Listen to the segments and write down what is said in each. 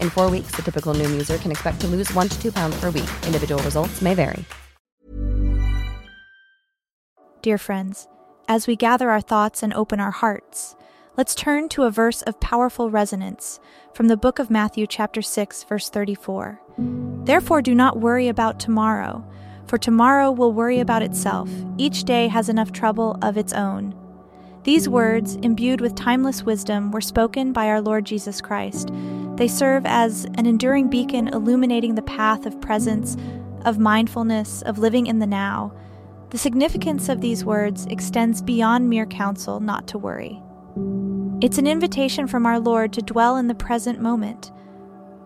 In four weeks, the typical Noom user can expect to lose one to two pounds per week. Individual results may vary. Dear friends, as we gather our thoughts and open our hearts, let's turn to a verse of powerful resonance from the book of Matthew, chapter 6, verse 34. Therefore, do not worry about tomorrow, for tomorrow will worry about itself. Each day has enough trouble of its own. These words, imbued with timeless wisdom, were spoken by our Lord Jesus Christ. They serve as an enduring beacon illuminating the path of presence, of mindfulness, of living in the now. The significance of these words extends beyond mere counsel not to worry. It's an invitation from our Lord to dwell in the present moment,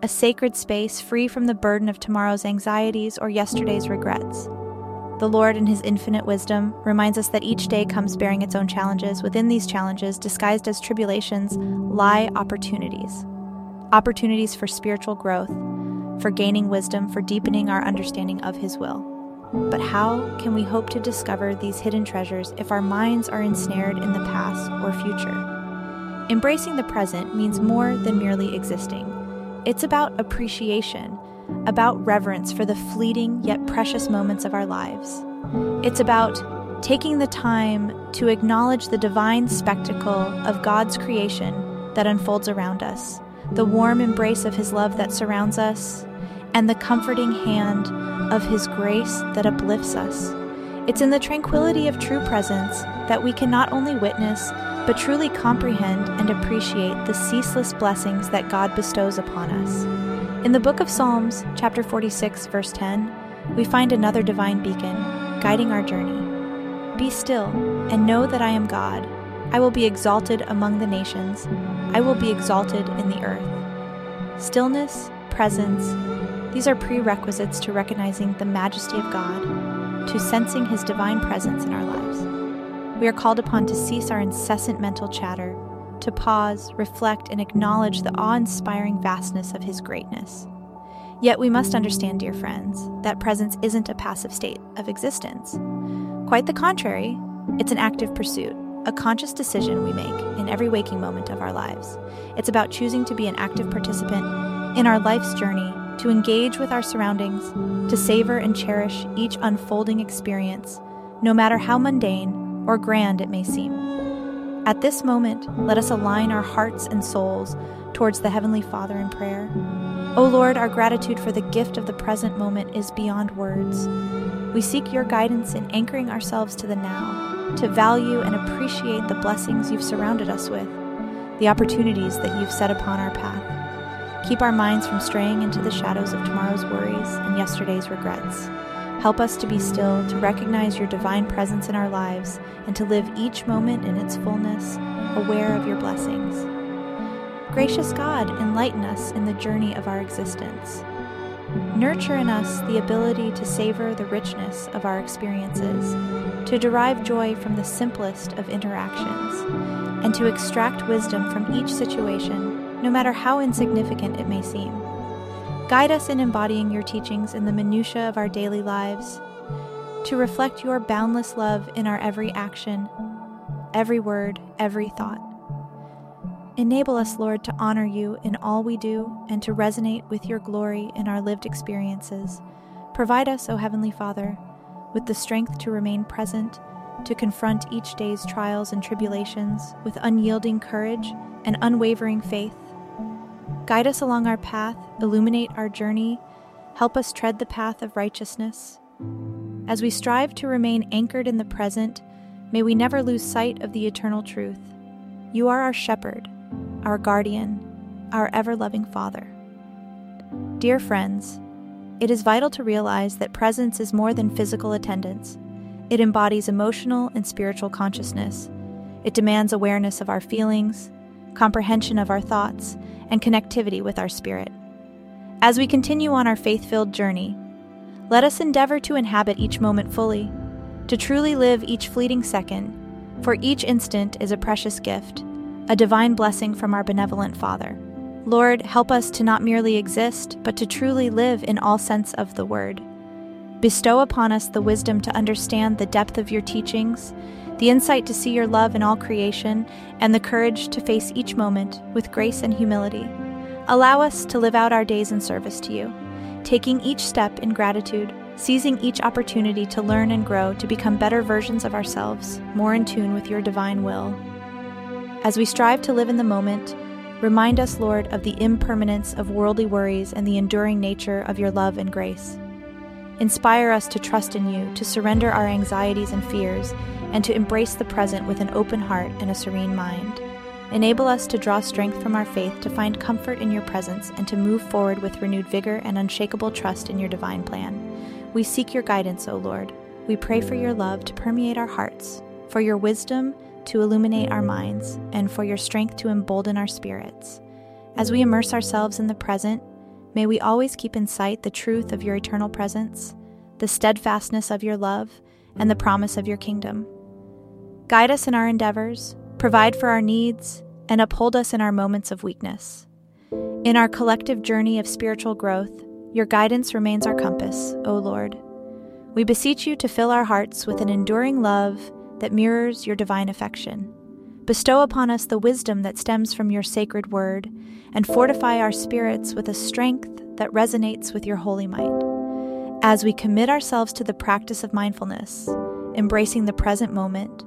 a sacred space free from the burden of tomorrow's anxieties or yesterday's regrets. The Lord, in His infinite wisdom, reminds us that each day comes bearing its own challenges. Within these challenges, disguised as tribulations, lie opportunities opportunities for spiritual growth, for gaining wisdom, for deepening our understanding of His will. But how can we hope to discover these hidden treasures if our minds are ensnared in the past or future? Embracing the present means more than merely existing. It's about appreciation, about reverence for the fleeting yet precious moments of our lives. It's about taking the time to acknowledge the divine spectacle of God's creation that unfolds around us, the warm embrace of His love that surrounds us, and the comforting hand of His grace that uplifts us. It's in the tranquility of true presence that we can not only witness, but truly comprehend and appreciate the ceaseless blessings that God bestows upon us. In the book of Psalms, chapter 46, verse 10, we find another divine beacon guiding our journey. Be still and know that I am God. I will be exalted among the nations, I will be exalted in the earth. Stillness, presence, these are prerequisites to recognizing the majesty of God, to sensing His divine presence in our lives. We are called upon to cease our incessant mental chatter, to pause, reflect, and acknowledge the awe inspiring vastness of His greatness. Yet we must understand, dear friends, that presence isn't a passive state of existence. Quite the contrary, it's an active pursuit, a conscious decision we make in every waking moment of our lives. It's about choosing to be an active participant in our life's journey to engage with our surroundings, to savor and cherish each unfolding experience, no matter how mundane or grand it may seem. At this moment, let us align our hearts and souls towards the Heavenly Father in prayer. O Lord, our gratitude for the gift of the present moment is beyond words. We seek your guidance in anchoring ourselves to the now, to value and appreciate the blessings you've surrounded us with, the opportunities that you've set upon our path. Keep our minds from straying into the shadows of tomorrow's worries and yesterday's regrets. Help us to be still, to recognize your divine presence in our lives, and to live each moment in its fullness, aware of your blessings. Gracious God, enlighten us in the journey of our existence. Nurture in us the ability to savor the richness of our experiences, to derive joy from the simplest of interactions, and to extract wisdom from each situation no matter how insignificant it may seem. Guide us in embodying your teachings in the minutiae of our daily lives, to reflect your boundless love in our every action, every word, every thought. Enable us, Lord, to honor you in all we do and to resonate with your glory in our lived experiences. Provide us, O Heavenly Father, with the strength to remain present, to confront each day's trials and tribulations with unyielding courage and unwavering faith. Guide us along our path, illuminate our journey, help us tread the path of righteousness. As we strive to remain anchored in the present, may we never lose sight of the eternal truth. You are our shepherd our guardian, our ever loving Father. Dear friends, it is vital to realize that presence is more than physical attendance. It embodies emotional and spiritual consciousness. It demands awareness of our feelings, comprehension of our thoughts, and connectivity with our spirit. As we continue on our faith filled journey, let us endeavor to inhabit each moment fully, to truly live each fleeting second, for each instant is a precious gift a divine blessing from our benevolent Father. Lord, help us to not merely exist, but to truly live in all sense of the word. Bestow upon us the wisdom to understand the depth of your teachings, the insight to see your love in all creation, and the courage to face each moment with grace and humility. Allow us to live out our days in service to you, taking each step in gratitude, seizing each opportunity to learn and grow to become better versions of ourselves, more in tune with your divine will. As we strive to live in the moment, remind us, Lord, of the impermanence of worldly worries and the enduring nature of your love and grace. Inspire us to trust in you, to surrender our anxieties and fears, and to embrace the present with an open heart and a serene mind. Enable us to draw strength from our faith to find comfort in your presence and to move forward with renewed vigor and unshakable trust in your divine plan. We seek your guidance, O Lord. We pray for your love to permeate our hearts, for your wisdom to illuminate our minds, and for your strength to embolden our spirits. As we immerse ourselves in the present, may we always keep in sight the truth of your eternal presence, the steadfastness of your love, and the promise of your kingdom. Guide us in our endeavors, provide for our needs, and uphold us in our moments of weakness. In our collective journey of spiritual growth, your guidance remains our compass, O Lord. We beseech you to fill our hearts with an enduring love that mirrors your divine affection. Bestow upon us the wisdom that stems from your sacred word, and fortify our spirits with a strength that resonates with your holy might. As we commit ourselves to the practice of mindfulness, embracing the present moment,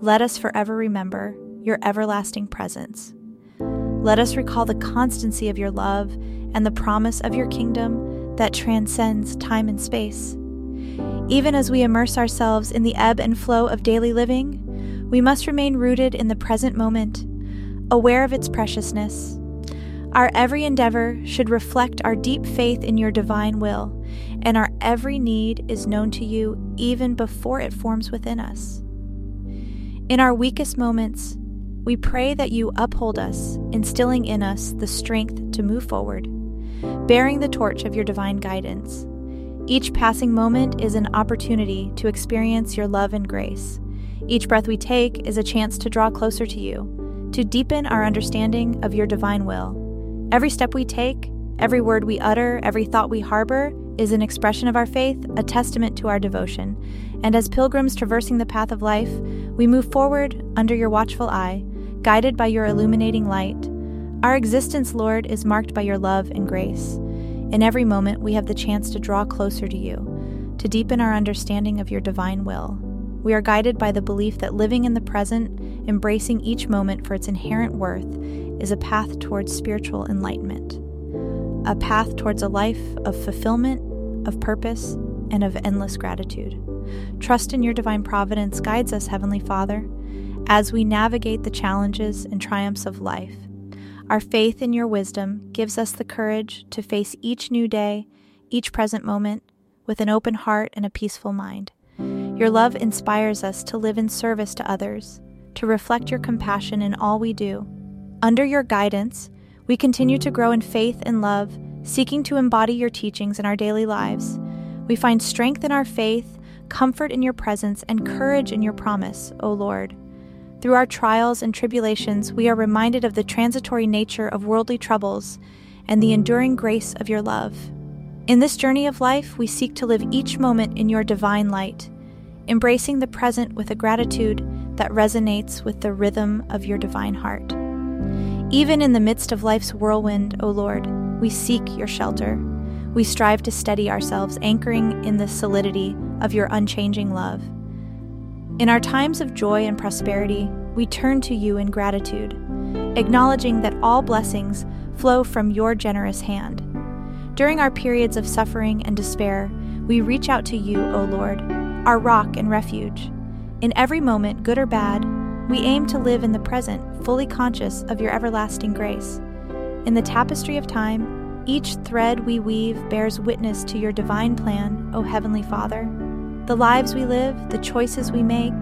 let us forever remember your everlasting presence. Let us recall the constancy of your love and the promise of your kingdom that transcends time and space. Even as we immerse ourselves in the ebb and flow of daily living, we must remain rooted in the present moment, aware of its preciousness. Our every endeavor should reflect our deep faith in your divine will, and our every need is known to you even before it forms within us. In our weakest moments, we pray that you uphold us, instilling in us the strength to move forward, bearing the torch of your divine guidance. Each passing moment is an opportunity to experience your love and grace. Each breath we take is a chance to draw closer to you, to deepen our understanding of your divine will. Every step we take, every word we utter, every thought we harbor is an expression of our faith, a testament to our devotion. And as pilgrims traversing the path of life, we move forward under your watchful eye, guided by your illuminating light. Our existence, Lord, is marked by your love and grace. In every moment, we have the chance to draw closer to you, to deepen our understanding of your divine will. We are guided by the belief that living in the present, embracing each moment for its inherent worth, is a path towards spiritual enlightenment, a path towards a life of fulfillment, of purpose, and of endless gratitude. Trust in your divine providence guides us, Heavenly Father, as we navigate the challenges and triumphs of life. Our faith in your wisdom gives us the courage to face each new day, each present moment, with an open heart and a peaceful mind. Your love inspires us to live in service to others, to reflect your compassion in all we do. Under your guidance, we continue to grow in faith and love, seeking to embody your teachings in our daily lives. We find strength in our faith, comfort in your presence, and courage in your promise, O Lord. Through our trials and tribulations, we are reminded of the transitory nature of worldly troubles and the enduring grace of your love. In this journey of life, we seek to live each moment in your divine light, embracing the present with a gratitude that resonates with the rhythm of your divine heart. Even in the midst of life's whirlwind, O Lord, we seek your shelter. We strive to steady ourselves, anchoring in the solidity of your unchanging love. In our times of joy and prosperity, we turn to you in gratitude, acknowledging that all blessings flow from your generous hand. During our periods of suffering and despair, we reach out to you, O Lord, our rock and refuge. In every moment, good or bad, we aim to live in the present, fully conscious of your everlasting grace. In the tapestry of time, each thread we weave bears witness to your divine plan, O Heavenly Father. The lives we live, the choices we make,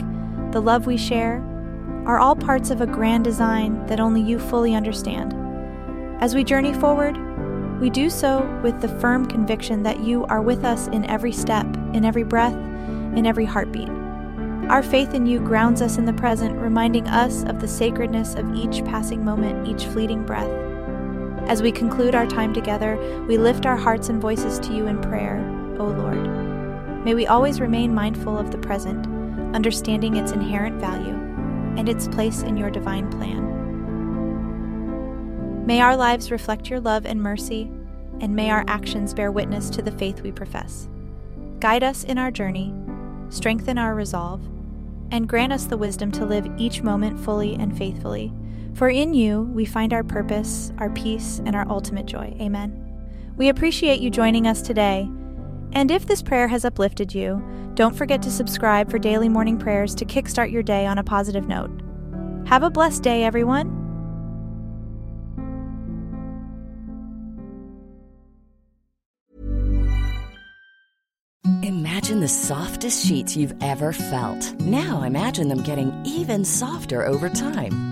the love we share, are all parts of a grand design that only you fully understand. As we journey forward, we do so with the firm conviction that you are with us in every step, in every breath, in every heartbeat. Our faith in you grounds us in the present, reminding us of the sacredness of each passing moment, each fleeting breath. As we conclude our time together, we lift our hearts and voices to you in prayer, O Lord. May we always remain mindful of the present, understanding its inherent value and its place in your divine plan. May our lives reflect your love and mercy, and may our actions bear witness to the faith we profess. Guide us in our journey, strengthen our resolve, and grant us the wisdom to live each moment fully and faithfully. For in you we find our purpose, our peace, and our ultimate joy. Amen. We appreciate you joining us today. And if this prayer has uplifted you, don't forget to subscribe for daily morning prayers to kickstart your day on a positive note. Have a blessed day, everyone. Imagine the softest sheets you've ever felt. Now imagine them getting even softer over time.